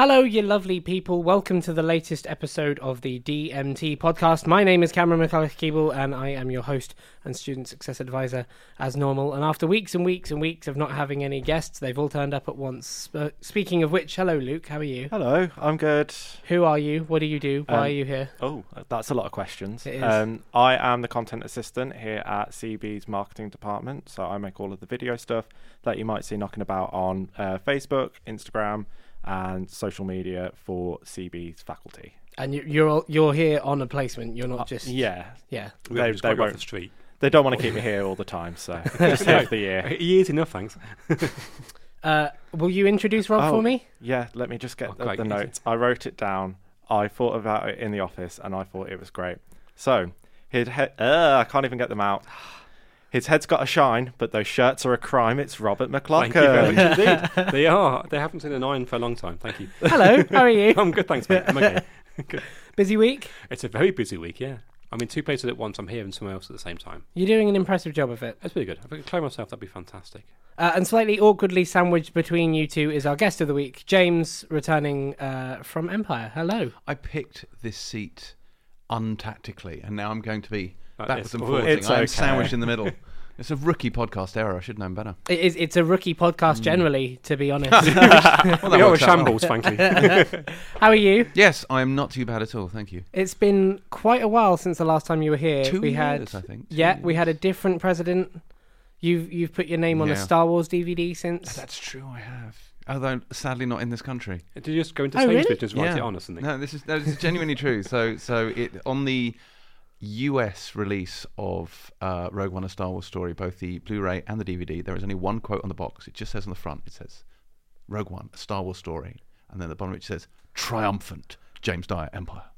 Hello, you lovely people. Welcome to the latest episode of the DMT podcast. My name is Cameron McCulloch Keeble, and I am your host and student success advisor as normal. And after weeks and weeks and weeks of not having any guests, they've all turned up at once. Sp- speaking of which, hello, Luke. How are you? Hello, I'm good. Who are you? What do you do? Why Um, are you here? Oh, that's a lot of questions. Um, I am the content assistant here at CB's marketing department, so I make all of the video stuff that you might see knocking about on uh, Facebook, Instagram, and social media for CB's faculty. And you, you're all- you're here on a placement. You're not Uh, just yeah, yeah. They- they, just they quite off won't- the street. they don't want to keep me here all the time, so just here for the year. Years enough, thanks. Uh, will you introduce Rob Oh, for me? Yeah, let me just get Oh, the, the notes. I wrote it down. I thought about it in the office, and I thought it was great. So, his head. Uh, I can't even get them out. His head's got a shine, but those shirts are a crime. It's Robert Thank you very much indeed. They are. They haven't seen an iron for a long time. Thank you. Hello. How are you? I'm good, thanks, mate. I'm okay. Busy week. It's a very busy week, yeah. I'm in two places at once. I'm here and somewhere else at the same time. You're doing an impressive job of it. That's pretty good. If I could clone myself, that'd be fantastic. Uh, and slightly awkwardly sandwiched between you two is our guest of the week, James, returning uh, from Empire. Hello. I picked this seat untactically, and now I'm going to be Like backwards this. and forwards. it's I'm okay. sandwiched in the middle. It's a rookie podcast error. I should have known better. It is, it's a rookie podcast Mm. generally, to be honest. Well, we that are a works out well. shambles, frankly. How are you? Yes, I am not too bad at all. Thank you. It's been quite a while since the last time you were here. Two we years, had, I think. Two yeah, we had a different president. You've you've put your name on a Star Wars DVD since. That's true. I have. Although sadly not in this country. Did you just go into Oh, Sainsbury's really? and just write it on or something? No, this is no, this is genuinely true. So so it on the US release of uh, Rogue One: A Star Wars Story, both the Blu-ray and the DVD, there is only one quote on the box. It just says on the front, it says Rogue One: A Star Wars Story, and then at the bottom it says triumphant James Dyer Empire,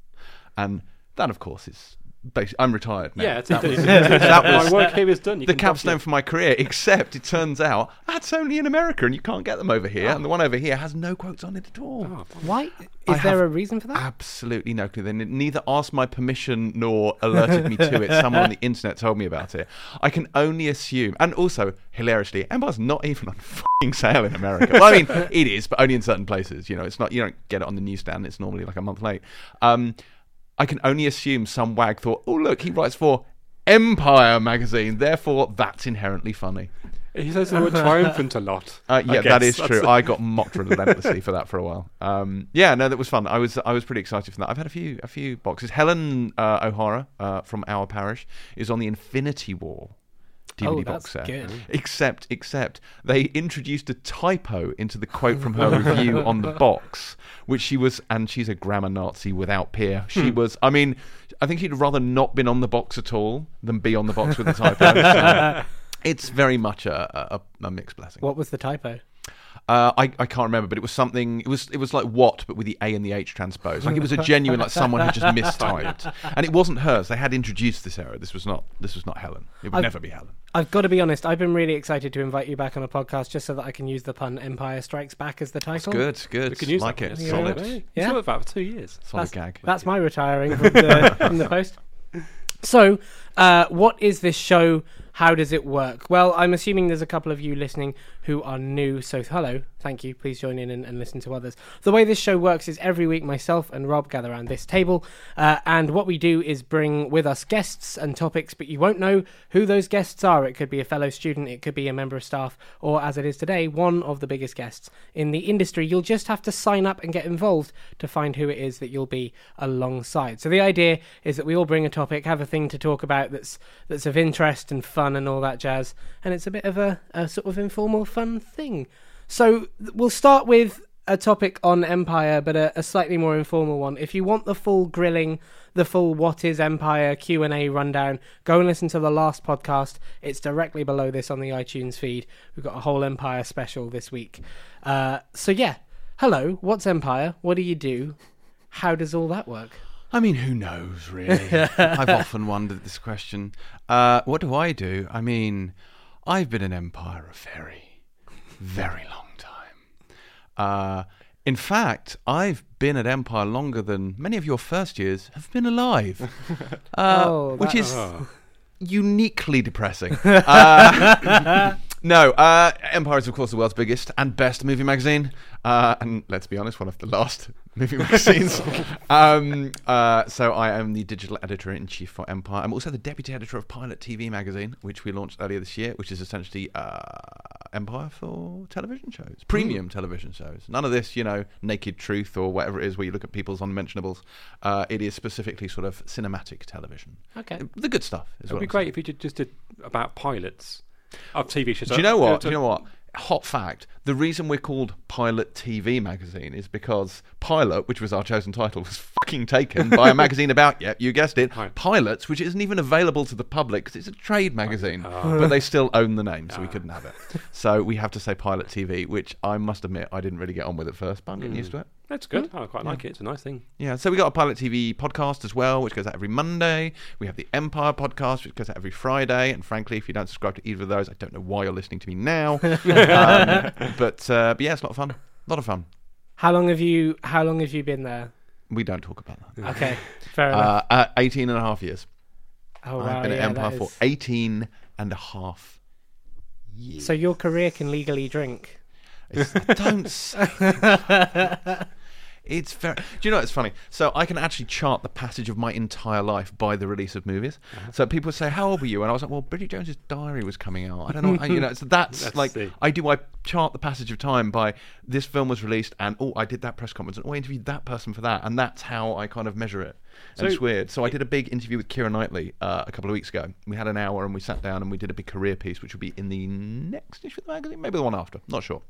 and that of course is. Basically, I'm retired now. Yeah, it's, that it's, was, it's- that my work here is done. You the capstone for my career. Except it turns out that's only in America, and you can't get them over here. And the one over here has no quotes on it at all. Oh, Why? I Is there a reason for that? Absolutely no clue. They neither asked my permission nor alerted me to it. Someone on the internet told me about it. I can only assume. And also, hilariously, Empire's not even on fing sale in America. Well, I mean, it is, but only in certain places. You know, it's not. You don't get it on the newsstand. It's normally like a month late. Um, I can only assume some wag thought, "Oh, look, he writes for Empire magazine. Therefore, that's inherently funny." He says the word triumphant a lot. Uh, yeah, that is That's- true. I got mocked relentlessly for that for a while. Um, yeah, no, that was fun. I was I was pretty excited for that. I've had a few a few boxes. Helen uh, O'Hara uh, from our parish is on the Infinity War DVD oh, box set. good. Except, except they introduced a typo into the quote from her review on the box, which she was, and she's a grammar Nazi without peer. She Hmm. was. I mean, I think she'd rather not been on the box at all than be on the box with a typo. So it's very much a, a, a mixed blessing. What was the typo? Uh, I, I can't remember, but it was something. It was it was like what, but with the A and the H transposed. Like it was a genuine like someone had just mistyped, and it wasn't hers. They had introduced this error. This was not this was not Helen. It would I've- never be Helen. I've got to be honest. I've been really excited to invite you back on a podcast just so that I can use the pun "Empire Strikes Back" as the title. Good, good. We can use like that. it. yes. Solid, Yeah. Yeah. You about for two years. solid That's- gag. That's my retiring from the, from the post. So, uh, what is this show? How does it work? Well, I'm assuming there's a couple of you listening who are new. So, hello, thank you. Please join in and, and listen to others. The way this show works is every week myself and Rob gather around this table, uh, and what we do is bring with us guests and topics, but you won't know who those guests are. It could be a fellow student, it could be a member of staff, or as it is today, one of the biggest guests in the industry. You'll just have to sign up and get involved to find who it is that you'll be alongside. So the idea is that we all bring a topic, have a thing to talk about that's that's of interest and fun and all that jazz, and it's a bit of a, a sort of informal, fun thing. So we'll start with a topic on Empire, but a, a slightly more informal one. If you want the full grilling, the full what is Empire Q and A rundown, go and listen to the last podcast. It's directly below this on the iTunes feed. We've got a whole Empire special this week. Uh, so yeah, hello, what's Empire? What do you do? How does all that work? I mean, who knows, really? I've often wondered this question. Uh, what do I do? I mean, I've been an Empire a very, very long time. Uh, in fact, I've been at Empire longer than many of your first years have been alive, uh, Oh, which is Oh. uniquely depressing. No, uh, Empire is of course the world's biggest and best movie magazine, uh, and let's be honest, one of the last movie magazines. um, uh, so I am the digital editor in chief for Empire. I'm also the deputy editor of Pilot TV magazine, which we launched earlier this year, which is essentially uh, Empire for television shows, premium television shows. None of this, you know, naked truth or whatever it is, where you look at people's unmentionables. Uh, it is specifically sort of cinematic television. Okay. The good stuff. Is It would be I'm great saying. if you did, just did about pilots of TV shows. Do you know what? Do you know what? Hot fact: the reason we're called Pilot TV magazine is because Pilot, which was our chosen title, was fucking taken by a magazine about, yep, you guessed it, Right. pilots, which isn't even available to the public because it's a trade magazine. But they still own the name, so we couldn't have it. So we have to say Pilot TV, which I must admit I didn't really get on with at first, but I'm getting used to it. That's good. I quite like it. It's a nice thing. Yeah, so we got a Pilot TV podcast as well, which goes out every Monday. We have the Empire podcast, which goes out every Friday. And frankly, if you don't subscribe to either of those, I don't know why you're listening to me now. um, but, uh, but yeah, it's a lot of fun. A lot of fun. How long have you How long have you been there? We don't talk about that. Okay, fair enough. Uh, uh, 18 and a half years. oh wow, I've been yeah, at Empire that for is- 18 and a half years. So your career can legally drink. It's, don't say It's very. Do you know what's funny? So I can actually chart the passage of my entire life by the release of movies. Uh-huh. So people say, "How old were you?" And I was like, "Well, Bridget Jones's Diary was coming out. I don't know. I- you know, so that's, That's like I do. I chart the passage of time by this film was released, and oh, I did that press conference, and oh, I interviewed that person for that, and that's how I kind of measure it. And it's weird. So I did a big interview with Keira Knightley uh, a couple of weeks ago. We had an hour, and we sat down and we did a big career piece, which will be in the next issue of the magazine, maybe the one after. Not sure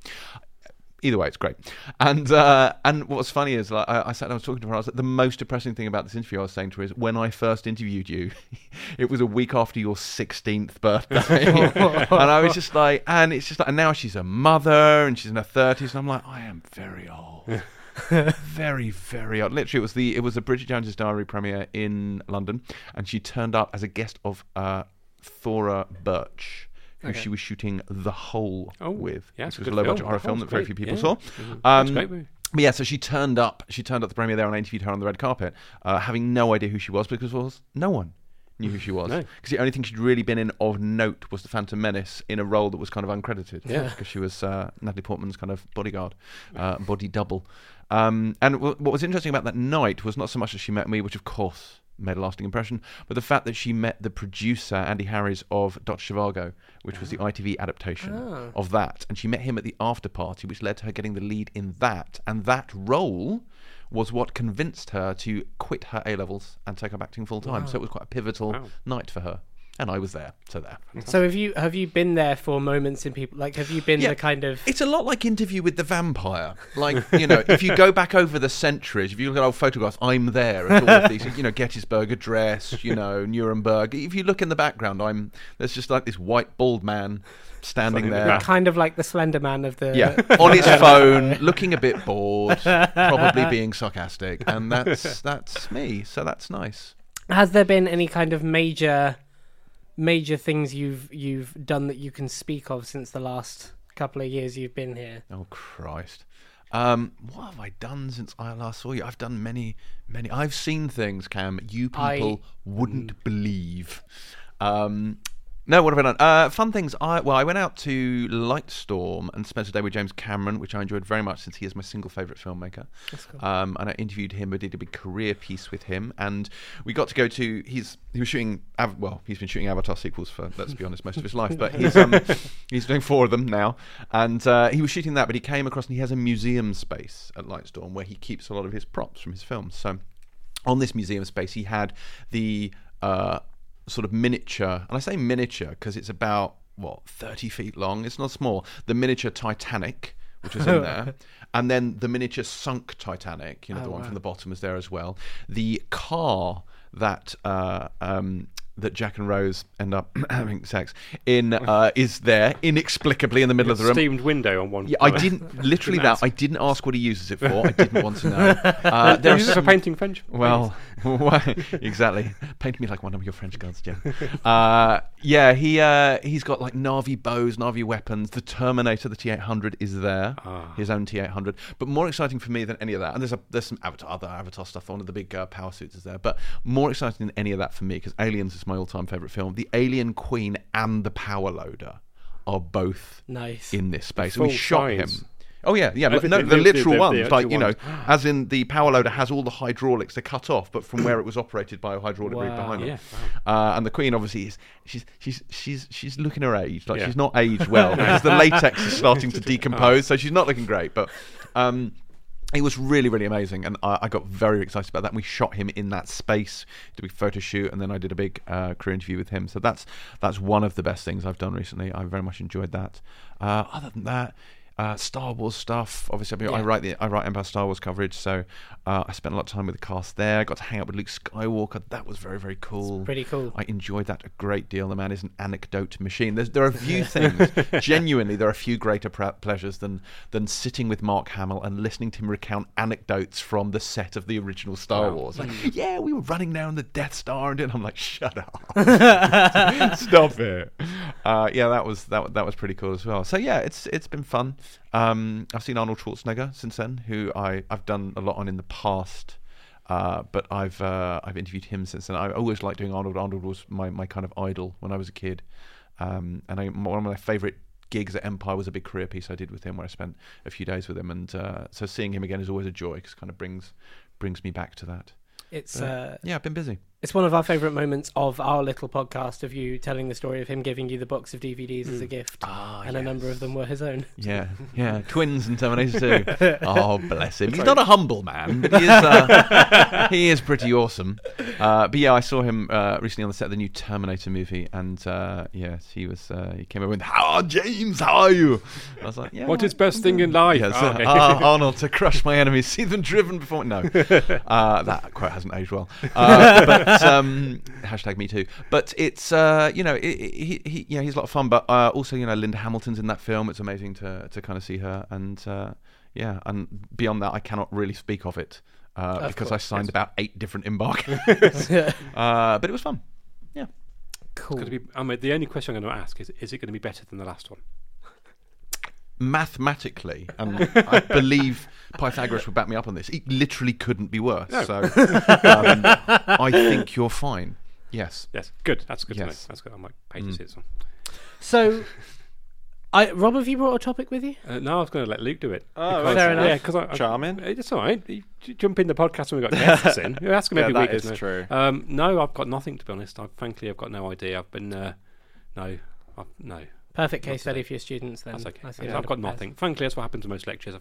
either way, it's great. And uh, and what's funny is like I, I sat down, I was talking to her. I was like, the most depressing thing about this interview, I was saying to her, is when I first interviewed you, it was a week after your sixteenth birthday, and I was just like, and it's just like, and now she's a mother and she's in her thirties, and I'm like, I am very old. very, very odd. Literally, it was the it was the Bridget Jones's Diary premiere in London, and she turned up as a guest of uh, Thora Birch, who Okay. she was shooting The Hole Oh, with, yeah, which was a low budget horror film that very few people yeah. saw. Mhm. Um, It's a great movie. but yeah, so she turned up. She turned up the premiere there, and I interviewed her on the red carpet, uh, having no idea who she was because was no one knew who she was. No. Because the only thing she'd really been in of note was the Phantom Menace in a role that was kind of uncredited. Yeah. because she was uh, Natalie Portman's kind of bodyguard, uh, body double. Um, and w- what was interesting about that night was not so much that she met me, which of course made a lasting impression, but the fact that she met the producer Andy Harries of Dr. Zhivago, which was the ITV adaptation Ah. of that, and she met him at the after party, which led to her getting the lead in that, and that role was what convinced her to quit her A levels and take up acting full time. So it was quite a pivotal Wow. night for her, and I was there. So there. So have you have you been there for moments in people like have you been Yeah. the kind of It's a lot like Interview with the Vampire. Like, you know, if you go back over the centuries, if you look at old photographs, I'm there at all of these, you know, Gettysburg Address, you know, Nuremberg. If you look in the background, I'm there's just like this white bald man standing Standing there. there. kind of like the Slender Man of the Yeah, on his phone, looking a bit bored, probably being sarcastic, and that's that's me. So that's nice. Has there been any kind of major major things you've you've done that you can speak of since the last couple of years you've been here? Oh Christ. Um, what have I done since I last saw you? I've done many, many. I've seen things, Cam. You I- people wouldn't believe. Um, no, what have I done? Uh, fun things. I well, I went out to Lightstorm and spent a day with James Cameron, which I enjoyed very much since he is my single favourite filmmaker. Um, and I interviewed him. I did a big career piece with him, and we got to go to. He's he was shooting. Well, he's been shooting Avatar sequels for let's be honest, most of his life. But he's um, he's doing four of them now, and uh, he was shooting that. But he came across and he has a museum space at Lightstorm where he keeps a lot of his props from his films. So on this museum space, he had the uh, sort of miniature, and I say miniature because it's about what thirty feet long. It's not small. The miniature Titanic, which was in there, and then the miniature sunk Titanic. You know, Oh, the one wow. from the bottom was there as well. The car that. Uh, um, that Jack and Rose end up having sex in uh, is there inexplicably in the middle of the room. Steamed window on one. Yeah, I didn't literally that. I didn't ask what he uses it for. I didn't want to know. Uh, there There is for painting French. well, why- exactly. Paint me like one of your French gods, Jim. Uh, yeah, he uh, he's got like Na'vi bows, Na'vi weapons. The Terminator, the T800, is there. Ah. His own T800. But more exciting for me than any of that, and there's a there's some Avatar, other Avatar stuff. One of the big uh, power suits is there. But more exciting than any of that for me, because Aliens is my all-time favorite film. The Alien Queen and the Power Loader are both Nice. in this space. we shot size. him. Oh yeah, yeah, but no, the the- literal the- the ones, like you know, ones. as in the power loader has all the hydraulics to cut off, but from where it was operated by a hydraulic rig Wow. behind it. Yeah. Uh, and the Queen obviously is she's she's she's she's looking her age, like Yeah. she's not aged well because the latex is starting to decompose, so she's not looking great. But um, it was really really amazing, and I, I got very excited about that. We shot him in that space, did a big photo shoot, and then I did a big uh, crew interview with him. So that's that's one of the best things I've done recently. I very much enjoyed that. Uh, other than that. Uh, Star Wars stuff. Obviously, I, mean, I write the I write Empire Star Wars coverage, so uh, I spent a lot of time with the cast there. I got to hang out with Luke Skywalker. That was very very cool. Pretty cool. I enjoyed that a great deal. The man is an anecdote machine. There's, there are a few things, genuinely, there are a few greater pre- pleasures than than sitting with Mark Hamill and listening to him recount anecdotes from the set of the original Star Wow. Wars. Like, yeah, we were running down the Death Star, and I'm like, shut up, stop it. Uh, yeah, that was that that was pretty cool as well. So yeah, it's it's been fun. Um, I've seen Arnold Schwarzenegger since then, who I I've done a lot on in the past. Uh, but I've uh, I've interviewed him since then. I always liked doing Arnold. Arnold was my, my kind of idol when I was a kid, um, and I, one of my favourite gigs at Empire was a big career piece I did with him, where I spent a few days with him, and uh, so seeing him again is always a joy because it kind of brings brings me back to that. It's Yeah. uh, Yeah, I've been busy. It's one of our favourite moments of our little podcast of you telling the story of him giving you the box of DVDs as a gift, Ah, and a number of them were his own. Yeah, yeah, twins and Terminator 2. Oh, bless him. He's not a humble man, but he is, uh, he is pretty awesome. Uh, but yeah, I saw him uh, recently on the set of the new Terminator movie, and uh, yes, he was. Uh, he came over with, "How, are James? How are you?" I was like, "Yeah." What best thing in life? Yes, Oh, okay. "Ah, Arnold to crush my enemies, see them driven before. No, uh, that quote hasn't aged well. Uh, but um, hashtag me too. But it's uh, you know, it, it, he, he yeah, he's a lot of fun. But uh, also, you know, Linda Hamilton's in that film. It's amazing to to kind of see her, and uh, yeah, and beyond that, I cannot really speak of it uh, Of because I signed yes. about eight different embargoes. uh, but it was fun. Yeah. Cool. Could be, I mean, the only question I'm going to ask is: Is it going to be better than the last one? Mathematically, and I believe Pythagoras would back me up on this. It literally couldn't be worse. No. So um, I think you're fine. Yes. Yes, good. That's good to know. Yes. That's good. I might pay to see this one. So, I Rob, have you brought a topic with you? Uh, no, I was going to let Luke do it. Oh, Because- Fair enough. Yeah, because I, I, Charming. It's all right. You j- jump in the podcast when we've got guests in. You ask them Yeah, every that week. is isn't it? true. Um, no, I've got nothing to be honest. I frankly, I've got no idea. I've been uh, no, I've, no. Perfect case study for your students. Then That's okay. I see I've got as- nothing. Frankly, that's what happens to most lectures.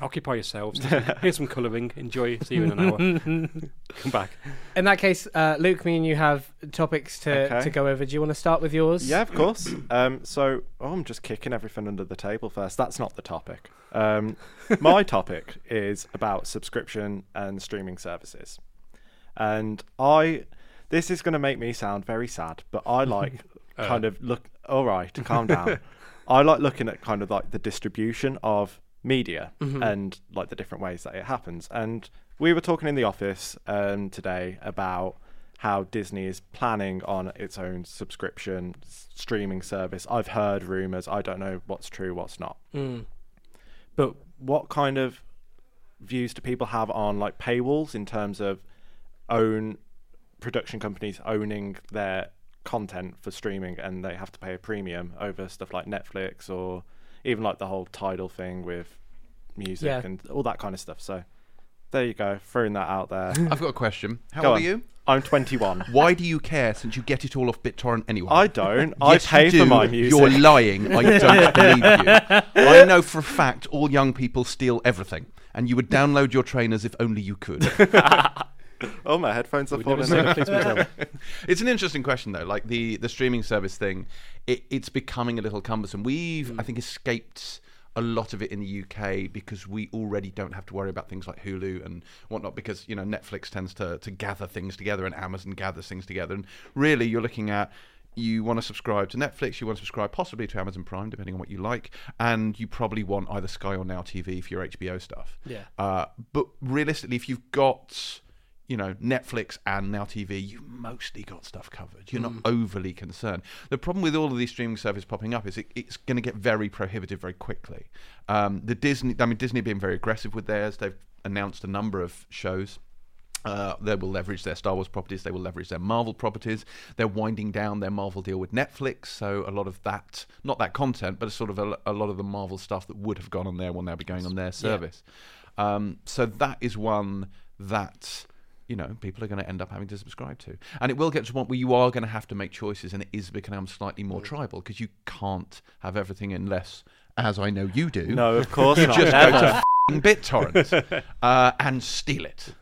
Occupy yourselves. Here's some colouring. Enjoy. See you in an hour. Come back. In that case, uh, Luke, me and you have topics to, Okay. to go over. Do you want to start with yours? Yeah, of course. um, so, oh, I'm just kicking everything under the table first. That's not the topic. Um, my topic is about subscription and streaming services. And I, this is going to make me sound very sad, but I like. Kind of look, all right, to calm down. I like looking at kind of like the distribution of media Mhm. and like the different ways that it happens. And we were talking in the office um, today about how Disney is planning on its own subscription streaming service. I've heard rumors. I don't know what's true, what's not. Mm. But what kind of views do people have on like paywalls in terms of own production companies owning their content for streaming and they have to pay a premium over stuff like Netflix or even like the whole Tidal thing with music Yeah. and all that kind of stuff. So there you go, throwing that out there. I've got a question. How Go old on. are you? I'm 21. Why do you care since you get it all off BitTorrent anyway? I don't. I Yes, pay you for my music. You're lying. I don't believe you. I know for a fact all young people steal everything, and you would download your trainers if only you could. Oh, my headphones are We've never falling seen out. a policeman tell. it's an interesting question though. Like the the streaming service thing, it, it's becoming a little cumbersome. We've I think escaped a lot of it in the UK because we already don't have to worry about things like Hulu and whatnot because you know Netflix tends to to gather things together and Amazon gathers things together and really you're looking at you want to subscribe to Netflix, you want to subscribe possibly to Amazon Prime, depending on what you like, and you probably want either Sky or Now TV for your HBO stuff. Yeah. Uh, but realistically, if you've got, you know, Netflix and Now TV, you've mostly got stuff covered. You're not overly concerned. The problem with all of these streaming services popping up is it, it's going to get very prohibitive very quickly. Um, the Disney, I mean, Disney being very aggressive with theirs. They've announced a number of shows. Uh, they will leverage their Star Wars properties. They will leverage their Marvel properties. They're winding down their Marvel deal with Netflix, so a lot of that, not that content, but a sort of a, a lot of the Marvel stuff that would have gone on there will now be going on their service. Um, so that is one that you know people are going to end up having to subscribe to, and it will get to a point where you are going to have to make choices, and it is becoming slightly more tribal because you can't have everything unless, as I know you do, No, of course you not. just go to f***ing BitTorrent uh, and steal it.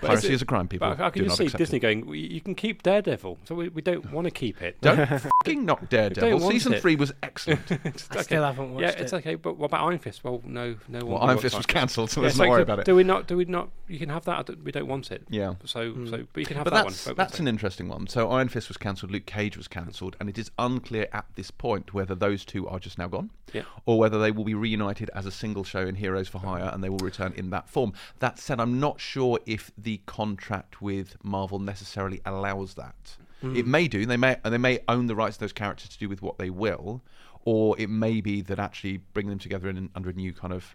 But is it- is a crime, people. But I can Do just not see Disney it. going, you can keep Daredevil, so we, we don't want to keep it. Don't fucking knock Daredevil. want Season it. three was excellent. It's I okay. still haven't watched Yeah, it. it's okay, but what about Iron Fist? Well, no, no one. well, Iron Fist was cancelled, so Yeah, let's not like, worry do- about it. Do we not? Do we not? You can have that. We don't want it. Yeah. So, Hmm. so, but you can have But that that's one. that's an interesting one. So Iron Fist was cancelled, Luke Cage was cancelled, and it is unclear at this point whether those two are just now gone, Yeah. or whether they will be reunited as a single show in Heroes for Hire, and they will return in that form. That said, I'm not sure if the contract with Marvel necessarily allows that. It may do. They may and they may own the rights to those characters to do with what they will, or it may be that actually bringing them together in, under a new kind of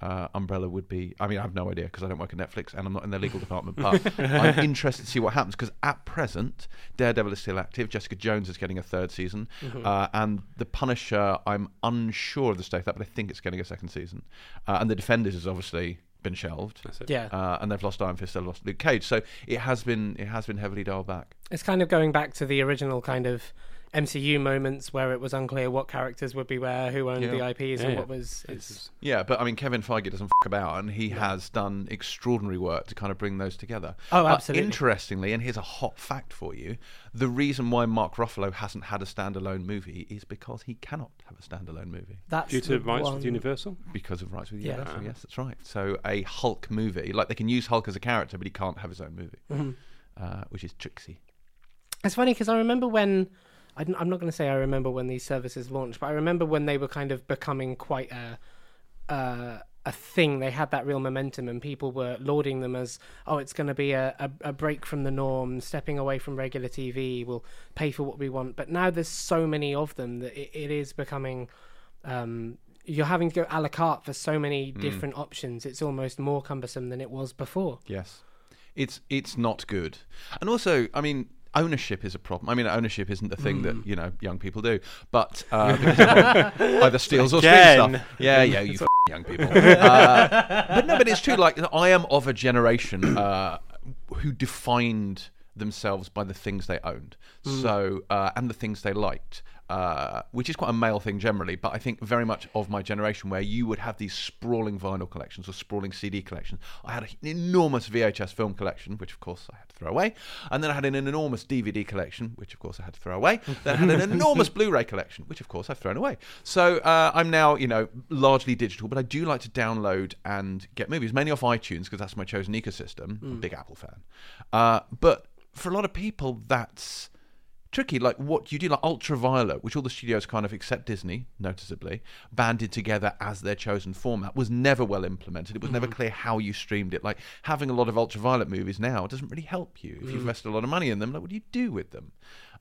uh, umbrella would be. I mean, I have no idea because I don't work at Netflix and I'm not in their legal department. But I'm interested to see what happens because at present, Daredevil is still active. Jessica Jones is getting a third season, uh, and The Punisher. I'm unsure of the state of that, but I think it's getting a second season. Uh, and The Defenders is obviously been shelved. Yeah. Uh, and they've lost Iron Fist, they've lost Luke Cage, so it has been it has been heavily dialed back. It's kind of going back to the original kind of MCU moments where it was unclear what characters would be where, who owned Yeah. the IPs, Yeah, and yeah. what was. It's, It's, Yeah, but I mean, Kevin Feige doesn't f- about, and he has done extraordinary work to kind of bring those together. Oh, But absolutely. interestingly, and here's a hot fact for you: the reason why Mark Ruffalo hasn't had a standalone movie is because he cannot have a standalone movie that's due to rights one- with Universal. because of rights with Yeah. Universal. Ah. Yes, that's right. So a Hulk movie, like they can use Hulk as a character, but he can't have his own movie, Mhm. uh, which is tricksy. It's funny because I remember when. I am not going to say I remember when these services launched, but I remember when they were kind of becoming quite a. Uh, a thing. They had that real momentum and people were lauding them as oh it's going to be a, a, a break from the norm stepping away from regular tv we'll pay for what we want. But now there's so many of them that it, it is becoming um, you're having to go a la carte for so many different options. It's almost more cumbersome than it was before. Yes, it's it's not good, and also, I mean. Ownership is a problem. I mean, ownership isn't the thing Mm. that you know young people do, but uh, either steals or steals stuff. Yeah, yeah, you f- young people. Uh, but no, but it's true. Like I am of a generation uh, who defined themselves by the things they owned, so uh, and the things they liked. Uh, which is quite a male thing generally, but I think very much of my generation where you would have these sprawling vinyl collections or sprawling CD collections. I had an enormous VHS film collection, which of course I had to throw away, and then I had an enormous DVD collection, which of course I had to throw away. then I had an enormous Blu-ray collection, which of course I've thrown away. So uh, I'm now, you know, largely digital, but I do like to download and get movies, mainly off iTunes because that's my chosen ecosystem. I'm big Apple fan, uh, but for a lot of people, that's tricky. Like what you do, like Ultraviolet, which all the studios kind of, except Disney, noticeably, banded together as their chosen format, was never well implemented. It was never mm-hmm. clear how you streamed it. Like having a lot of Ultraviolet movies now doesn't really help you if you've mm. invested a lot of money in them. Like, what do you do with them?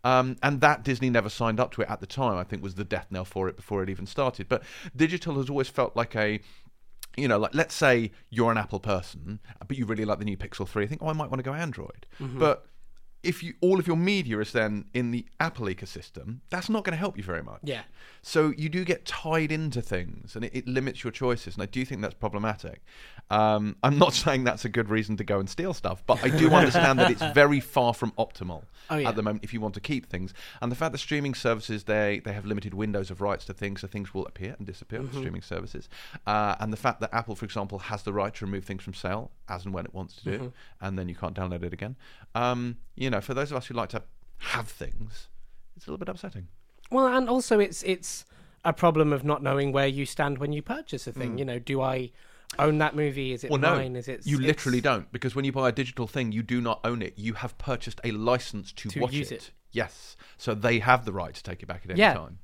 Um, and that Disney never signed up to it at the time. I think was the death knell for it before it even started. But digital has always felt like a you know, like let's say you're an Apple person, but you really like the new Pixel 3. I think, oh, I might want to go Android. Mm-hmm. But if you all of your media is then in the Apple ecosystem, that's not going to help you very much. yeah So you do get tied into things, and it, it limits your choices. And I do think that's problematic. Um, I'm not saying that's a good reason to go and steal stuff, but I do understand that it's very far from optimal Oh, yeah. at the moment if you want to keep things. And the fact that streaming services they they have limited windows of rights to things, so things will appear and disappear Mm-hmm. with streaming services. Uh, and the fact that Apple, for example, has the right to remove things from sale as and when it wants to do, Mm-hmm. and then you can't download it again. Um, you know, for those of us who like to have things, it's a little bit upsetting. Well, and also it's it's a problem of not knowing where you stand when you purchase a thing. You know, do I own that movie? Is it. Well, no, mine? Is it? you it's- literally don't because when you buy a digital thing, you do not own it. You have purchased a license to, To watch use it. it. Yes, so they have the right to take it back at any Yeah. time,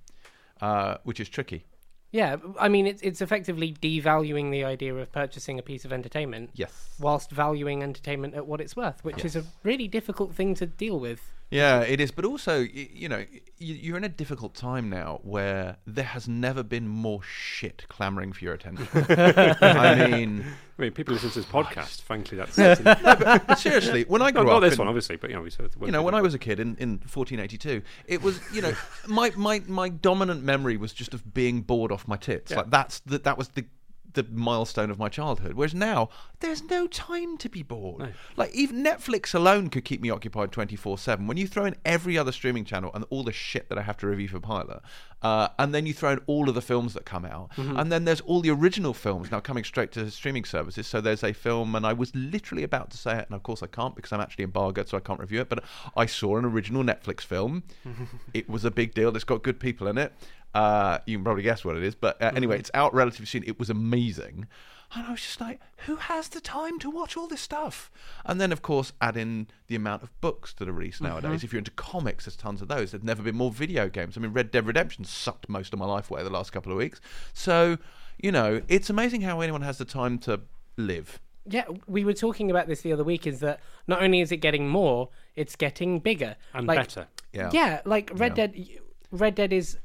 uh, which is tricky. Yeah, I mean, it's it's effectively devaluing the idea of purchasing a piece of entertainment Yes. whilst valuing entertainment at what it's worth, which is a really difficult thing to deal with. Yeah, it is. But also, you know, you're in a difficult time now where there has never been more shit clamoring for your attention. I mean, I mean, people listen to this podcast. Frankly, that's, that's But seriously, when I not, grew not up, this in- one, obviously, but you know, we said you know, when I was a kid in, in 1482, it was, you know, my, my, my dominant memory was just of being bored off my tits. Yeah. Like that's the, that was the the milestone of my childhood. Whereas now, there's no time to be bored. No. Like even Netflix alone could keep me occupied 24 seven. When you throw in every other streaming channel and all the shit that I have to review for Pilot, uh, and then you throw in all of the films that come out, Mm-hmm. and then there's all the original films now coming straight to streaming services. So there's a film, and I was literally about to say it, and of course I can't because I'm actually embargoed, so I can't review it. But I saw an original Netflix film. it was a big deal. It's got good people in it. Uh, you can probably guess what it is, but uh, anyway, it's out relatively soon. It was amazing. And I was just like, who has the time to watch all this stuff? And then, of course, add in the amount of books that are released nowadays. If you're into comics, there's tons of those. There's never been more video games. I mean, Red Dead Redemption sucked most of my life away the last couple of weeks. So, you know, it's amazing how anyone has the time to live. Yeah, we were talking about this the other week. Is that not only is it getting more, it's getting bigger and like, better. Yeah. Yeah, like Red Yeah. Dead. Red Dead is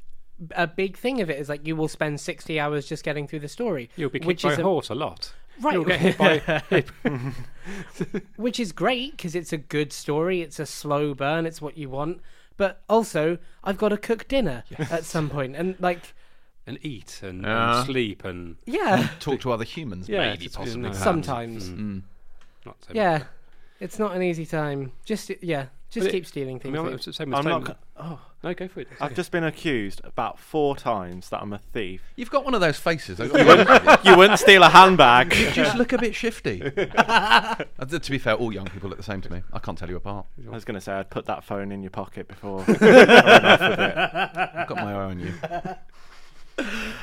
a big thing of it. Is like you will spend sixty hours just getting through the story, You'll be kicked which by is a a- horse a lot. right, You'll get hit by which is great because it's a good story. It's a slow burn. It's what you want. But also, I've got to cook dinner at some point, and like, and eat and, Yeah. and sleep and yeah, Talk to other humans, yeah, maybe, it's- possibly. sometimes, Mm. not so yeah, it's not an easy time. Just yeah, just But it- keep stealing I things. mean, Luke. it's the same with I'm not. Oh, No, go for it. It's I've okay. just been accused about four times that I'm a thief. You've got one of those faces. I've got to be honest you. You wouldn't steal a handbag. You just look a bit shifty. Uh, to be fair, all young people look the same to me. I can't tell you apart. I was going to say I'd put that phone in your pocket before. I went off with it. I've got my eye on you.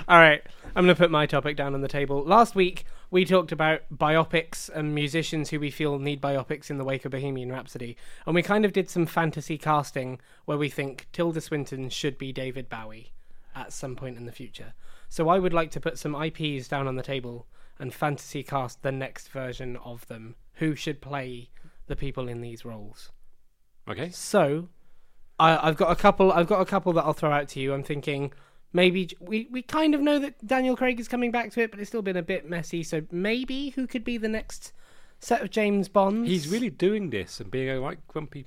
All right, I'm going to put my topic down on the table. Last week, we talked about biopics and musicians who we feel need biopics in the wake of Bohemian Rhapsody. And we kind of did some fantasy casting where we think Tilda Swinton should be David Bowie at some point in the future. So I would like to put some IPs down on the table and fantasy cast the next version of them. Who should play the people in these roles? Okay. So, I, I've got a couple. I've got a couple that I'll throw out to you. I'm thinking maybe we we kind of know that Daniel Craig is coming back to it, but it's still been a bit messy. So maybe who could be the next set of James Bonds? He's really doing this and being a like grumpy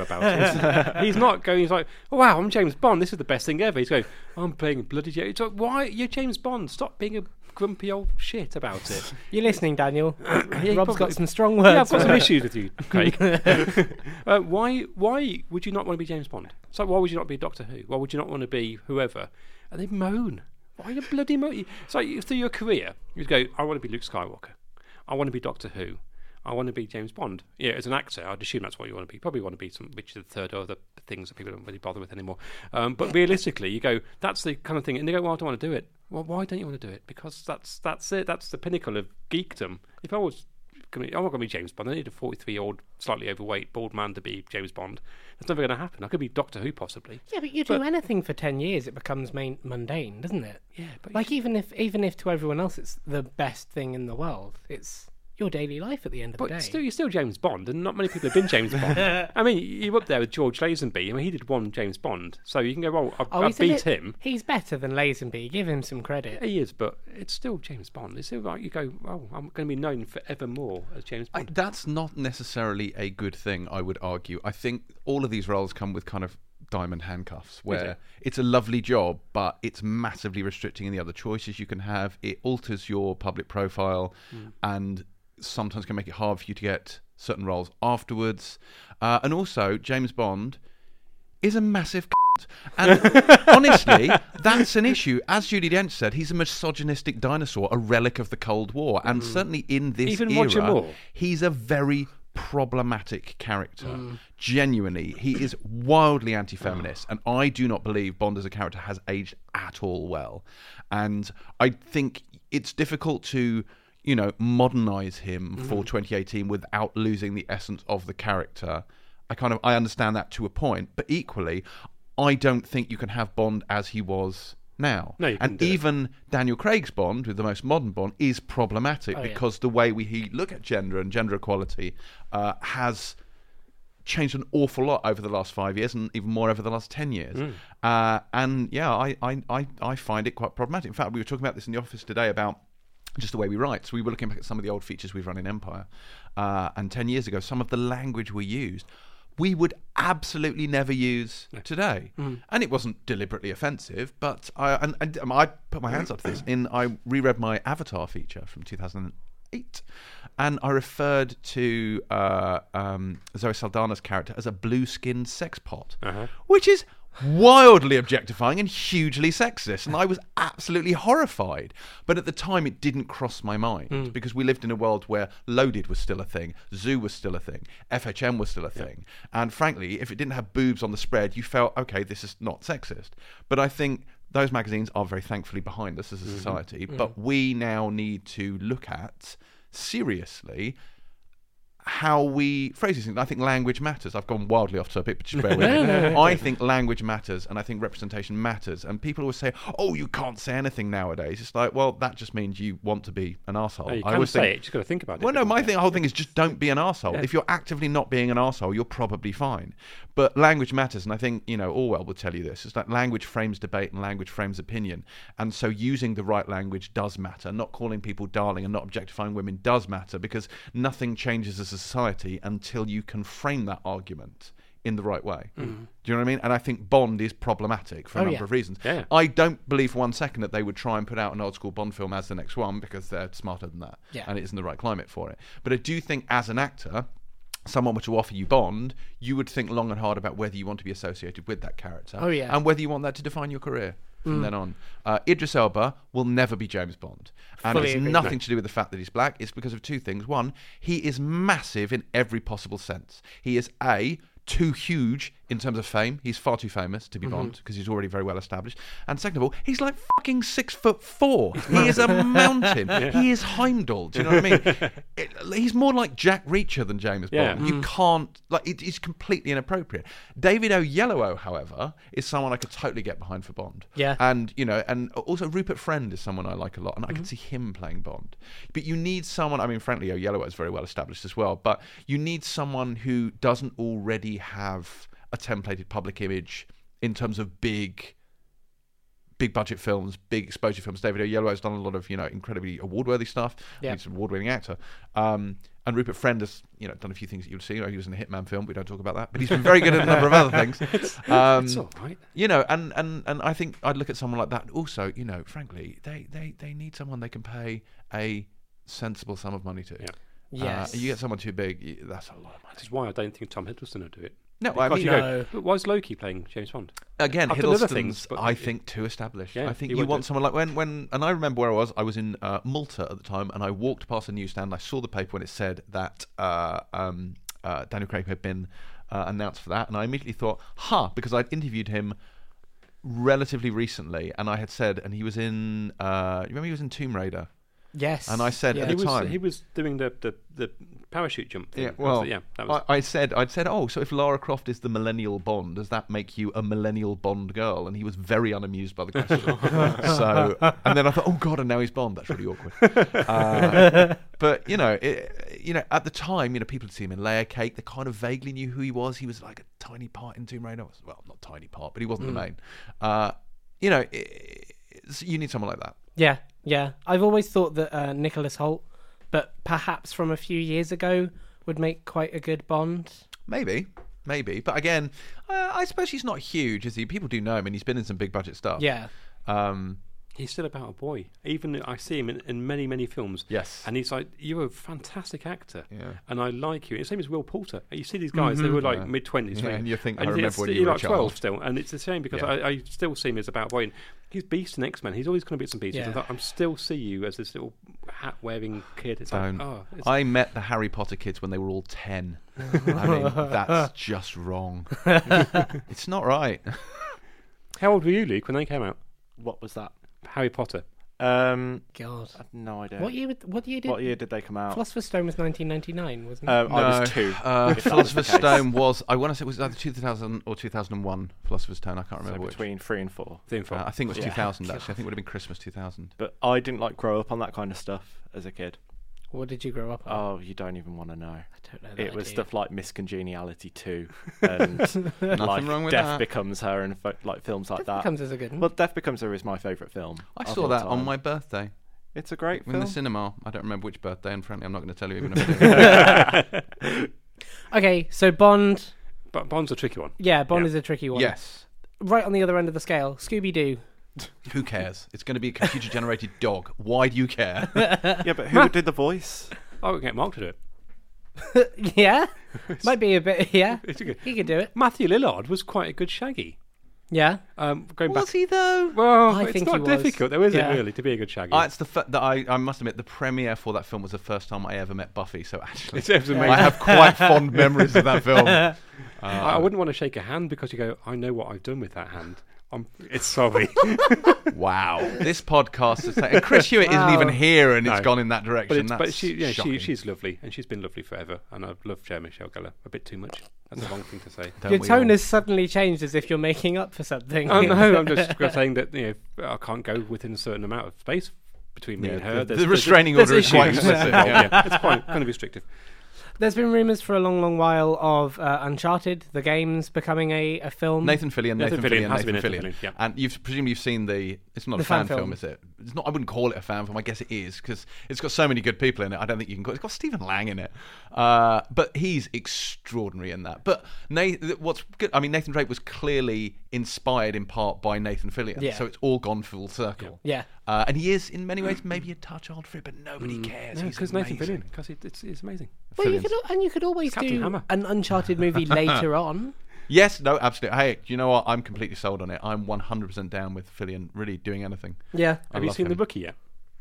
about it. he's not going. He's like, oh, "Wow, I'm James Bond. This is the best thing ever." He's going, "I'm playing bloody James." It's like, why you're James Bond? Stop being a grumpy old shit about it. You're listening, Daniel. Yeah, Rob's got some strong words. Yeah, I've got some issues with you, Craig. uh, why? Why would you not want to be James Bond? So why would you not be Doctor Who? Why would you not want to be whoever? And they moan. Why you bloody moan? It's like through your career, you'd go, I want to be Luke Skywalker. I want to be Doctor Who. I want to be James Bond. Yeah, as an actor, I'd assume that's what you want to be. Probably want to be some Richard III or other things that people don't really bother with anymore. Um, but realistically, you go, that's the kind of thing, and they go, well, I don't want to do it. Well, why don't you want to do it? Because that's that's it. That's the pinnacle of geekdom. If I was I'm not going to be James Bond. I need a 43 year old, slightly overweight, bald man to be James Bond. That's never going to happen. I could be Doctor Who possibly. Yeah, but you do But- anything for ten years, it becomes main, mundane, doesn't it? Yeah, but Like even if even if to everyone else it's the best thing in the world, it's your daily life at the end of But the day. still, you're still James Bond, and not many people have been James Bond. I mean, you're up there with George Lazenby. I mean, he did one James Bond, so you can go, well, I, oh, I oh, beat bit- him. He's better than Lazenby. Give him some credit. He is, but it's still James Bond. It's still like you go, oh, I'm going to be known forevermore as James I, that's not necessarily a good thing, I would argue. I think all of these roles come with kind of diamond handcuffs where do. it's a lovely job, but it's massively restricting in the other choices you can have. It alters your public profile mm. and sometimes can make it hard for you to get certain roles afterwards. Uh, and also, James Bond is a massive and honestly, that's an issue. As Judi Dench said, he's a misogynistic dinosaur, a relic of the Cold War, and certainly in this Even era, he's a very problematic character. Genuinely, he is wildly anti-feminist, and I do not believe Bond as a character has aged at all well. And I think it's difficult to, you know, modernize him for 2018 without losing the essence of the character. I kind of I understand that to a point, but equally, I don't think you can have Bond as he was now. No, you and couldn't it. even Daniel Craig's Bond, with the most modern Bond, is problematic Oh, yeah. because the way we he look at gender and gender equality uh, has changed an awful lot over the last five years and even more over the last 10 years. Hmm. Uh, and yeah, I, I, I, I find it quite problematic. In fact, we were talking about this in the office today about just the way we write. So we were looking back at some of the old features we've run in Empire, uh, and ten years ago, some of the language we used, we would absolutely never use today. And it wasn't deliberately offensive, but I and, and um, I put my hands up to this. In I reread my Avatar feature from 2008, and I referred to uh, um, Zoe Saldana's character as a blue-skinned sex pot, which is wildly objectifying and hugely sexist and i was absolutely horrified. But at the time it didn't cross my mind mm. because we lived in a world where loaded was still a thing zoo was still a thing fhm was still a thing. And frankly if it didn't have boobs on the spread you felt okay this is not sexist. But i think those magazines are very thankfully behind us as a mm-hmm. society mm. but we now need to look at seriously how we phrase these things. I think language matters. I've gone wildly off topic, but just bear with me. I think language matters, and I think representation matters. And people always say, "Oh, you can't say anything nowadays." It's like, well, that just means you want to be an asshole. No, you I can always say think, it. You just got to think about it. well, no, my thing, whole thing is just don't be an asshole. If you're actively not being an asshole, you're probably fine. But language matters, and I think you know Orwell will tell you this. It's like language frames debate and language frames opinion, and so using the right language does matter. Not calling people darling and not objectifying women does matter because nothing changes as a society until you can frame that argument in the right way. Mm. Do you know what I mean? And I think Bond is problematic for a Oh, number yeah. of reasons. Yeah. I don't believe for one second that they would try and put out an old school Bond film as the next one because they're smarter than that. Yeah. And it isn't the right climate for it. But I do think as an actor, someone were to offer you Bond, you would think long and hard about whether you want to be associated with that character. Oh, yeah. And whether you want that to define your career from then on. Uh, Idris Elba will never be James Bond. And Fully it's nothing to do with the fact that he's black. It's because of two things. One, he is massive in every possible sense. He is A, too huge in terms of fame. He's far too famous to be Mm-hmm. Bond because he's already very well established. And second of all, he's like fucking six foot four. he is a mountain. He is Heimdall. Do you know what I mean? It, he's more like Jack Reacher than James Yeah. Bond. You can't like it, it's completely inappropriate. David Oyelowo, however, is someone I could totally get behind for Bond. Yeah. and you know, and also Rupert Friend is someone I like a lot, and I could see him playing Bond. But you need someone. I mean, frankly, Oyelowo is very well established as well. But you need someone who doesn't already have a templated public image in terms of big big budget films, big exposure films. David Oyelowo has done a lot of you know incredibly award worthy stuff. Yeah. He's an award winning actor. Um, and Rupert Friend has you know done a few things that you'll see. You know, he was in a Hitman film. We don't talk about that, but he's been very good at a number of other things. Um, It's all right. you know, and, and, and I think I'd look at someone like that. Also, you know, frankly, they, they, they need someone they can pay a sensible sum of money to. Yeah. Yes. Uh, you get someone too big, that's a lot of money. This is why I don't think Tom Hiddleston will do it. No, I mean, you No. go, "But why is Loki playing James Bond? again, I've done other Hiddleston's, things, but- I think, too established. Yeah, I think you want do. someone like when, when, and I remember where I was. I was in uh, Malta at the time, and I walked past a newsstand. I saw the paper when it said that uh, um, uh, Daniel Craig had been uh, announced for that, and I immediately thought, "Huh," because I'd interviewed him relatively recently, and I had said, and he was in. Uh, you remember he was in Tomb Raider? yes. and I said yeah. at He the was time- he was doing the, the, the parachute jump. Thing. Yeah, That was well, the- yeah, that was. I, I said, I'd said, oh, so if Lara Croft is the millennial Bond, does that make you a millennial Bond girl? And he was very unamused by the question. so, and then I thought, oh god, and now he's Bond. That's really awkward. Uh, but you know, it, you know, at the time, you know, people had seen him in Layer Cake. They kind of vaguely knew who he was. He was like a tiny part in Tomb Raider. Well, not tiny part, but he wasn't the main. Uh, you know, it, you need someone like that. Yeah, yeah. I've always thought that uh, Nicholas Hoult, but perhaps from a few years ago, would make quite a good Bond. Maybe, maybe. But again, uh, I suppose he's not huge, is he? People do know him, and he's been in some big budget stuff. Yeah, Um, He's still about a boy. Even I see him in, in many, many films. Yes. And he's like, you're a fantastic actor. Yeah. And I like you. And the same as Will Poulter. You see these guys, they mm-hmm. were like Yeah. mid 20s. Yeah, and you think, I and remember it's- when you you're were like 12 child. still. And it's a shame because Yeah. I, I still see him as about a boy. And he's Beast in X Men. He's always going to be some pieces. Yeah. I thought, I'm still see you as this little hat wearing kid. It's Don't. like, oh. It's, I met the Harry Potter kids when they were all 10. I mean, that's just wrong. it's not right. how old were you, Luke, when they came out? What was that? Harry Potter. Um, God. I have no idea. What year? would- What year did? What year did they come out? Philosopher's Stone was 1999, wasn't it? Um, I was two. Uh, if that was the Philosopher's. Stone was, I want to say it was either 2000 or 2001, Philosopher's Stone. I can't So remember which. between three and four. The info. Uh, I think it was Yeah. 2000, actually. I think it would have been Christmas 2000. But I didn't like grow up on that kind of stuff as a kid. What did you grow up on? Oh, you don't even want to know. I don't know. that It was idea. stuff like Miss Congeniality 2 and like wrong with Death that. Becomes Her and fo- like films like Death that. Becomes as a good one. Well, Death Becomes Her is my favourite film. I saw all that on my birthday. It's a great film. in film. the cinema. I don't remember which birthday, and frankly, I'm not going to tell you even if I do. Okay, so Bond. But Bond's a tricky one. Yeah, Bond Yeah. is a tricky one. yes. Right on the other end of the scale, Scooby Doo. Who cares? It's going to be a computer generated dog. Why do you care? yeah, but who did the voice? I would get Mark to do it. yeah, might be a bit. Yeah, It's good. he could do it. Matthew Lillard was quite a good Shaggy. Yeah, Um, going back. Was back, he though? well, I it's think not he was. difficult, though, is Yeah. it? Really, to be a good Shaggy. Uh, it's the f- that I, I must admit the premiere for that film was the first time I ever met Buffy. So actually, It's- it was amazing. I have quite fond memories of that film. Uh, I, I wouldn't want to shake a hand because you go, I know what I've done with that hand. I'm, it's sorry. Wow, this podcast is. and Chris Hewitt isn't Wow. even here, and it's gone in that direction. but That's but she, yeah, she, she's lovely, and she's been lovely forever. And I've loved Sarah Michelle Gellar a bit too much. That's the wrong thing to say. Don't your tone all? has suddenly changed as if you're making up for something. Oh no, I'm just saying that you know I can't go within a certain amount of space between me Yeah, and her. the- There's- the restraining there's order is quite issues. Yeah. yeah, it's quite kind of restrictive. There's been rumours for a long, long while of uh, Uncharted, the games, becoming a, a film. Nathan Fillion, Nathan, Nathan Fillion, Fillion, has to be Nathan Nathan Fillion. Fillion, yeah. And you've presumably you've seen the. It's not The a fan, fan film. film. is it? It's not. I wouldn't call it a fan film. I guess it is because it's got so many good people in it. I don't think you can call. It's got Stephen Lang in it, uh, but he's extraordinary in that. But Nathan, what's good? I mean, Nathan Drake was clearly inspired in part by Nathan Fillion, Yeah. so it's all gone full circle. Yeah. Uh, and he is, in many ways, maybe a touch old for it, but nobody cares. He's Because Nathan amazing. Fillion, because it, it's, it's amazing. Well, you Fillion's- could, al- and you could always Captain do Hammer. an Uncharted movie later on. Yes, no, absolutely. Hey, you know what? I'm completely sold on it. I'm 100% down with Fillion really doing anything. Yeah. I Have you love seen him. the rookie yet?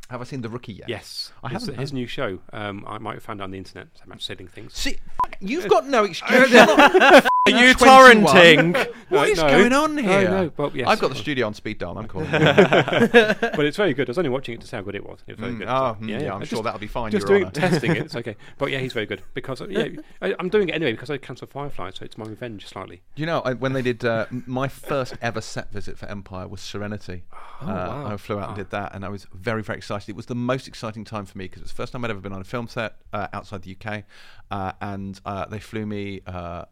Have I seen The Rookie yet? Yes, I His- haven't, His new show. Um, I might have found it on the internet. So I'm out selling things. See, f- you've got no excuse. You're not- Are you 21. torrenting? What No, is no. going on No, here? no, well, yes. I've got the studio on speed dial. I'm calling. you. but it's very good. I was only watching it to see how good it was. It was very Mm, good. oh, So, mm, yeah, I'm Just- sure that'll be fine. Just Your doing Honour. testing it. It's okay. But yeah, he's very good because uh, yeah, I, I'm doing it anyway because I cancelled Firefly, so it's my revenge slightly. You know, I, when they did uh, m- my first ever set visit for Empire was Serenity. Oh, uh, wow. I flew out and did that, and I was very, very excited. It was the most exciting time for me because it was the first time I'd ever been on a film set uh, outside the UK, uh, and uh, they flew me uh,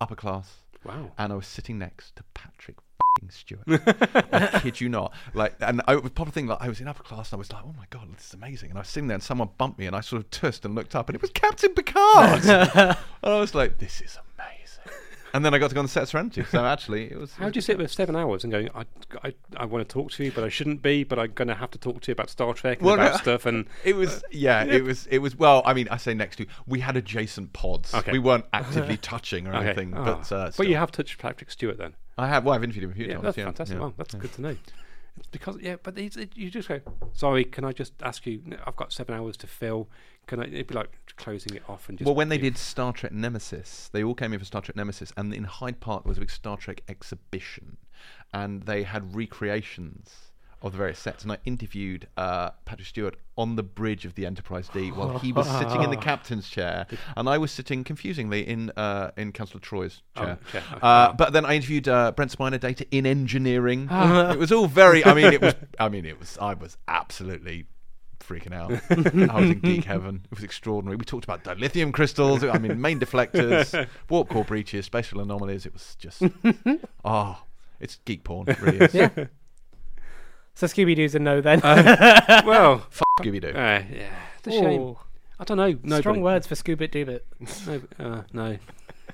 upper class, Wow. and I was sitting next to Patrick Stewart. I kid you not. Like, and I, was proper thing. Like, I was in upper class, and I was like, "Oh my god, this is amazing!" And I was sitting there, and someone bumped me, and I sort of turned and looked up, and it was Captain Picard. and I was like, "This is amazing." And then I got to go on the set of Serenity. So actually, it was. How do you sit with seven hours and going? I, I, I want to talk to you, but I shouldn't be. But I'm going to have to talk to you about Star Trek and Well, about no, stuff. And It was yeah, it was it was well. I mean, I say next to we had adjacent pods. Okay. We weren't actively touching or okay. anything, Ah. but uh, but you have touched Patrick Stewart then. I have. Well, I've interviewed him a few Yeah, times. that's yeah, fantastic. yeah. Wow, that's good to know. It's because yeah, but it, you just go. Sorry, can I just ask you? I've got seven hours to fill. Can I? It'd be like closing it off and just. Well, when they did Star Trek Nemesis, they all came in for Star Trek Nemesis, and in Hyde Park there was a big Star Trek exhibition, and they had recreations of the various sets. And I interviewed uh, Patrick Stewart on the bridge of the Enterprise D while he was sitting in the captain's chair, and I was sitting confusingly in uh, in Councillor Troi's Oh, chair. chair, okay. Uh, but then I interviewed uh, Brent Spiner Data in engineering. it was all very. I mean, it was. I mean, it was. I was absolutely freaking out. I was in geek heaven. It was extraordinary. We talked about dilithium crystals. I mean, main deflectors, warp core breaches, spatial anomalies. It was just. oh, it's geek porn. It really is. Yeah. So Scooby Doo's a no then. well, Scooby Doo. uh, yeah, it's a shame. Ooh, I don't know. No, strong words for Scuba Doobit. No, uh, no.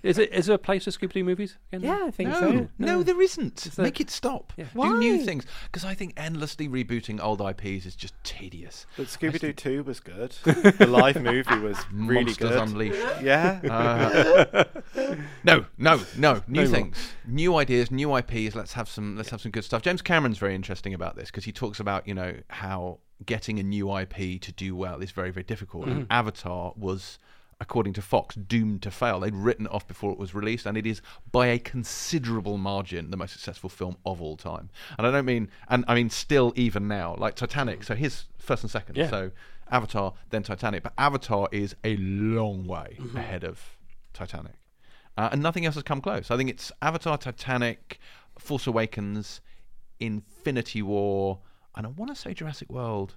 Is it? Is there a place for Scooby Doo movies? Again? Yeah, I think No, so. no, there isn't. Is there? Make it stop. Yeah. Do new things because I think endlessly rebooting old IPs is just tedious. But Scooby Doo 2 was good. the live movie was really Monsters good. Unleashed. yeah. Uh, no, no, no. New No more. things, new ideas, new IPs. Let's have some. Let's have some good stuff. James Cameron's very interesting about this because he talks about you know how getting a new IP to do well is very very difficult. And Avatar was. According to Fox, doomed to fail. They'd written it off before it was released, and it is by a considerable margin the most successful film of all time. And I don't mean, and I mean still even now, like Titanic. So here's first and second. Yeah. So Avatar, then Titanic. But Avatar is a long way ahead of Titanic. Uh, and nothing else has come close. I think it's Avatar, Titanic, Force Awakens, Infinity War, and I want to say Jurassic World.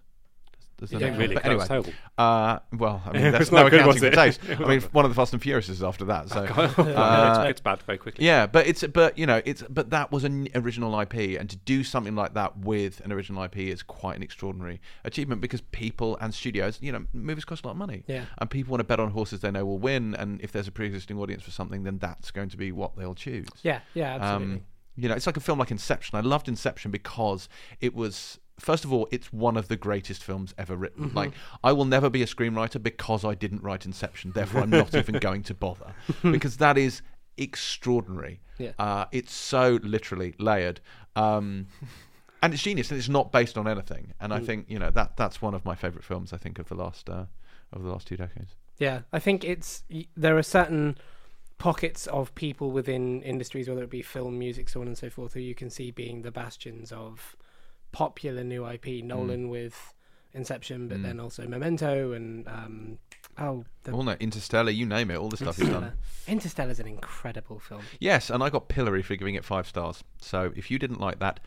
There's Yeah, the next one. really, But that was anyway, terrible. uh, well, I mean, It that's no good, accounting for taste. I mean, one of the Fast and Furious is after that. So Uh, it's, it's bad very quickly. yeah, but it's but you know it's but that was an original IP, and to do something like that with an original IP is quite an extraordinary achievement because people and studios, you know, movies cost a lot of money, Yeah. and people want to bet on horses they know will win, and if there's a pre-existing audience for something, then that's going to be what they'll choose. Yeah, yeah, absolutely. Um, you know, it's like a film like Inception. I loved Inception because it was. First of all, it's one of the greatest films ever written. Mm-hmm. Like, I will never be a screenwriter because I didn't write Inception. Therefore, I'm not even going to bother because that is extraordinary. Yeah. Uh, it's so literally layered, um, and it's genius. And it's not based on anything. And Mm. I think you know that that's one of my favorite films. I think of the last uh, of the last two decades. Yeah, I think it's there are certain pockets of people within industries, whether it be film, music, so on and so forth, who you can see being the bastions of popular new IP. Nolan with Inception, but Mm. then also Memento and um, oh, the All no, Interstellar, you name it, all the stuff he's done. Interstellar. is an incredible film. Yes, and I got pillory for giving it five stars. So if you didn't like that,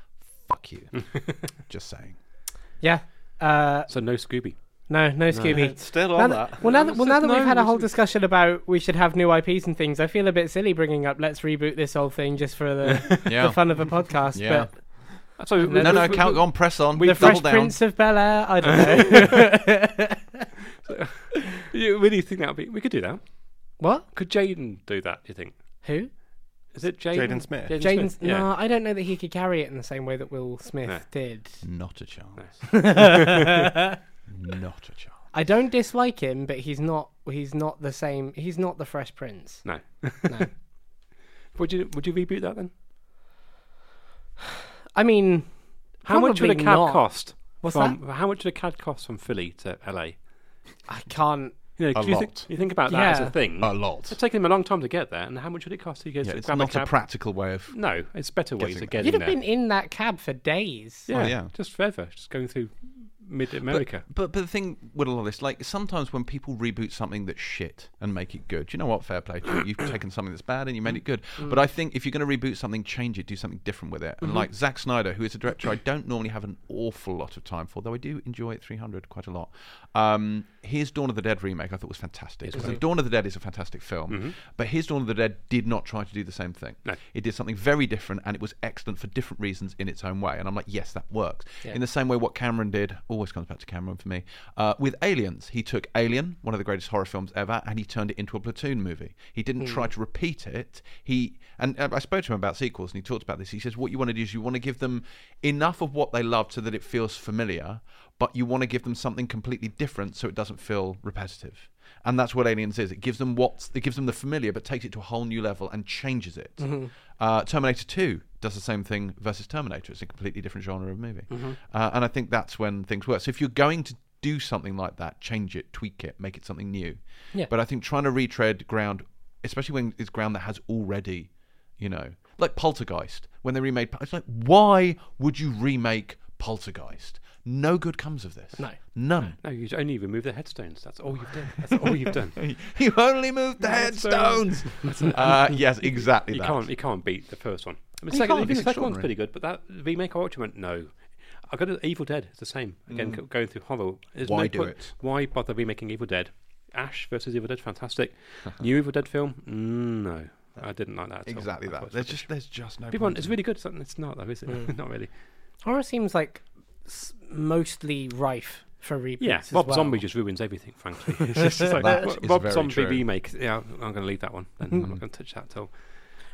fuck you. Just saying. Yeah. Uh, So no Scooby. no, no Scooby. Still Now on that- that. well, now that, well, now that No, we've had a whole discussion about we should have new IPs and things, I feel a bit silly bringing up let's reboot this whole thing just for the, Yeah. the fun of a podcast. Yeah. But So No, No, no, we- count we- on, press on. the Fresh down. Prince of Bel Air, I don't know. You really think that would be? We could do that. what? Could Jaden do that? Do you think? Who? Is it Jaden? Jaden Smith. Jaden's. Smith? Yeah. No, I don't know that he could carry it in the same way that Will Smith No. did. Not a chance. I Not a chance. I don't dislike him, but he's not. He's not the same. He's not the Fresh Prince. No. No. Would you Would you reboot that then? I mean, How much would a cab not. cost? what's from, How much would a cab cost from Philly to LA? I can't. You know, A 'cause you, think, you think about that as Yeah. a thing. A lot. It's taken him a long time to get there, and how much would it cost to go Yeah, to it's grab not a a cab? practical way of. no, it's better ways Getting of there. getting You'd have there. been in that cab for days. yeah, Oh, yeah. just forever, just going through mid America. But but the thing with all of this, like sometimes when people reboot something that's shit and make it good, you know what? Fair play to you. You've taken something that's bad and you made it good. Mm. But I think if you're going to reboot something, change it, do something different with it. And mm-hmm. like Zack Snyder, who is a director I don't normally have an awful lot of time for, though I do enjoy 300 quite a lot. Um, his Dawn of the Dead remake I thought was fantastic. Yes, So it was. Dawn of the Dead is a fantastic film, mm-hmm. but his Dawn of the Dead did not try to do the same thing. No. It did something very different, and it was excellent for different reasons in its own way. And I'm like, yes, that works. Yeah. In the same way, what Cameron did always comes back to Cameron for me. Uh, with Aliens, he took Alien, one of the greatest horror films ever, and he turned it into a platoon movie. He didn't try to repeat it. He and I spoke to him about sequels, and he talked about this. He says, what you want to do is you want to give them enough of what they love so that it feels familiar, but you want to give them something completely different so it doesn't feel repetitive. And that's what Aliens is. It gives them what's it gives them the familiar, but takes it to a whole new level and changes it. Uh, Terminator Two does the same thing versus Terminator. It's a completely different genre of movie, uh, and I think that's when things work. So if you're going to do something like that, change it, tweak it, make it something new. Yeah. But I think trying to retread ground, especially when it's ground that has already, you know, like Poltergeist, when they remade, it's like, why would you remake Poltergeist? No good comes of this. No. None. No, you only remove the headstones. That's all you've done. That's all you've done. you only moved the headstones. uh, yes, exactly You that. can't, you can't beat the first one. I mean, You second, even the second one's pretty good, but that remake I watched went no. I got to, Evil Dead. It's the same again. go- Going through horror. There's Mm. Why no do point- it? Why bother remaking Evil Dead? Ash versus Evil Dead, fantastic. New Evil Dead film, mm, no, I didn't like that. At all. Exactly I that. it's There's rubbish. just there's just no. People, point it's really good. It's it's not though, is it? Mm. not really. Horror seems like mostly rife for reboots. Yeah, as well. Zombie just ruins everything. Frankly, it's just like That Rob- is Rob very Zombie true. remake. Yeah, I'm going to leave that one. Then I'm not going to touch that at all.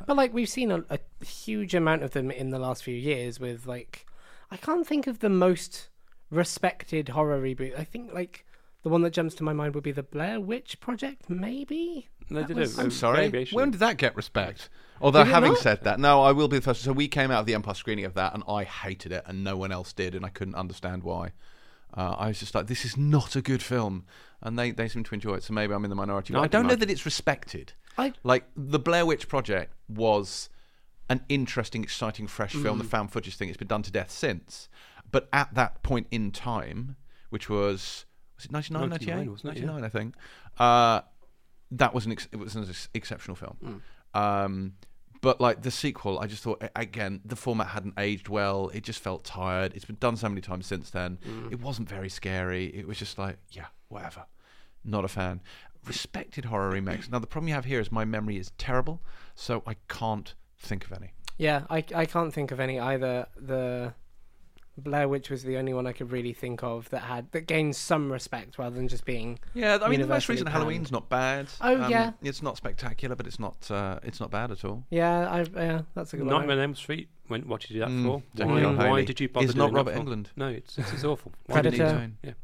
But like we've seen a, a huge amount of them in the last few years with like I can't think of the most respected horror reboot. I think like the one that jumps to my mind would be the Blair Witch Project, maybe. They That did was- a, I'm sorry. variation. When did that get respect? Although, having not? said that, no, I will be the first. So we came out of the Empire screening of that, and I hated it, and no one else did, and I couldn't understand why. Uh, I was just like, this is not a good film, and they, they seem to enjoy it. So maybe I'm in the minority. No, I I don't know that it's respected. I Like the Blair Witch Project was an interesting, exciting, fresh film. The Mm. found footage thing. It's been done to death since, but at that point in time, which was was it 99, 99, 98? wasn't it? Yeah. 99, I think. Uh, that was an ex- it was an ex- exceptional film. Mm. Um, but like the sequel, I just thought again the format hadn't aged well. It just felt tired. It's been done so many times since then. Mm. It wasn't very scary. It was just like yeah, whatever. Not a fan. Respected horror remakes. Now the problem you have here is my memory is terrible, so I can't think of any. Yeah, I, I can't think of any either. The Blair Witch was the only one I could really think of that had that gained some respect rather than just being. Yeah, I mean the most recent panned. Halloween's not bad. Oh, Um, yeah. it's not spectacular, but it's not uh, it's not bad at all. Yeah, I yeah, that's a good one. Nightmare on Elm Street. When, what did you do that Mm, for? Why, why did you bother is doing not Robert Englund. No, it's it's, it's awful. Why Predator. did you-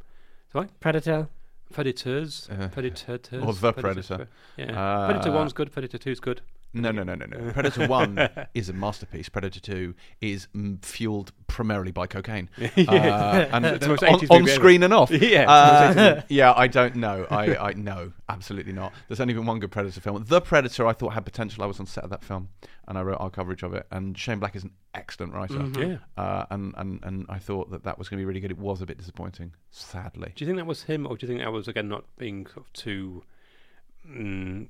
Zone. Predator. Predators. Uh, Predators. or The Predator. Yeah. Uh, Predator one's good. Predator two's good. No, no, no, no, no. Predator One is a masterpiece. Predator Two is mm, fueled primarily by cocaine, uh, and It's the most on, 80s on movie ever. screen and off. Yeah, Uh, yeah. I don't know. I, I no, absolutely not. There's only been one good Predator film. The Predator, I thought had potential. I was on set of that film, and I wrote our coverage of it. And Shane Black is an excellent writer, Mhm. Yeah. uh, and and and I thought that that was going to be really good. It was a bit disappointing, sadly. Do you think that was him, or do you think that was again not being sort of too mm,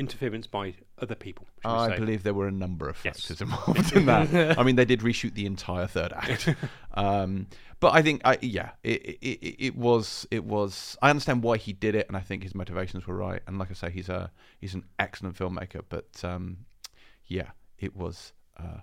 interference by other people? shall we I believe there were a number of Yes. factors involved in that. I mean, they did reshoot the entire third act, um, but I think, I, yeah, it, it, it, it was, it was. I understand why he did it, and I think his motivations were right. And like I say, he's a he's an excellent filmmaker, but um, yeah, it was uh,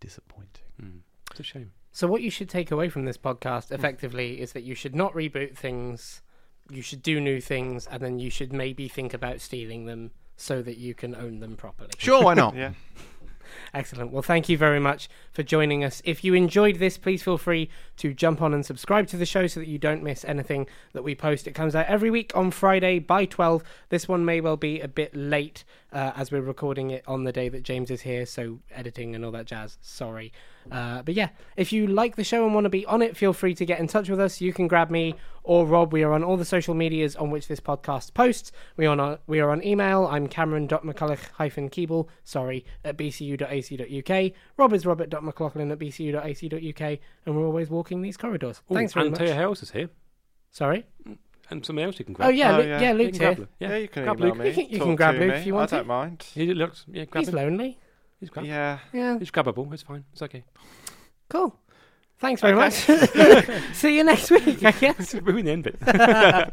disappointing. Mm. It's a shame. So what you should take away from this podcast effectively is that you should not reboot things. You should do new things, and then you should maybe think about stealing them so that you can own them properly. Sure, why not? Yeah. Excellent. Well, thank you very much for joining us. If you enjoyed this, please feel free to jump on and subscribe to the show so that you don't miss anything that we post. It comes out every week on Friday by 12. This one may well be a bit late uh, as we're recording it on the day that James is here, so editing and all that jazz. Sorry. Uh, but yeah, if you like the show and want to be on it, feel free to get in touch with us. You can grab me or Rob. We are on all the social medias on which this podcast posts. We are on, we are on email. I'm cameron.mcculloch-keeble, sorry, at bcu.ac.uk. Rob is robert.mclaughlin at bcu.ac.uk. And we're always walking these corridors. Ooh, Thanks very and much. Taya Harris is here, Sorry? Mm. and somebody else you can grab. Oh, yeah, Oh, Lu- yeah. yeah. Luke's here. Luke. Yeah, you can grab email Luke. me. You can- you talk can grab to Luke me. if you want I to. don't mind. He looks, yeah, grab He's him. lonely. He's grab. Yeah. Yeah, He's grabbable. It's fine. It's okay. cool. Thanks very Okay. much. See you next week, I guess. Ruin the end bit.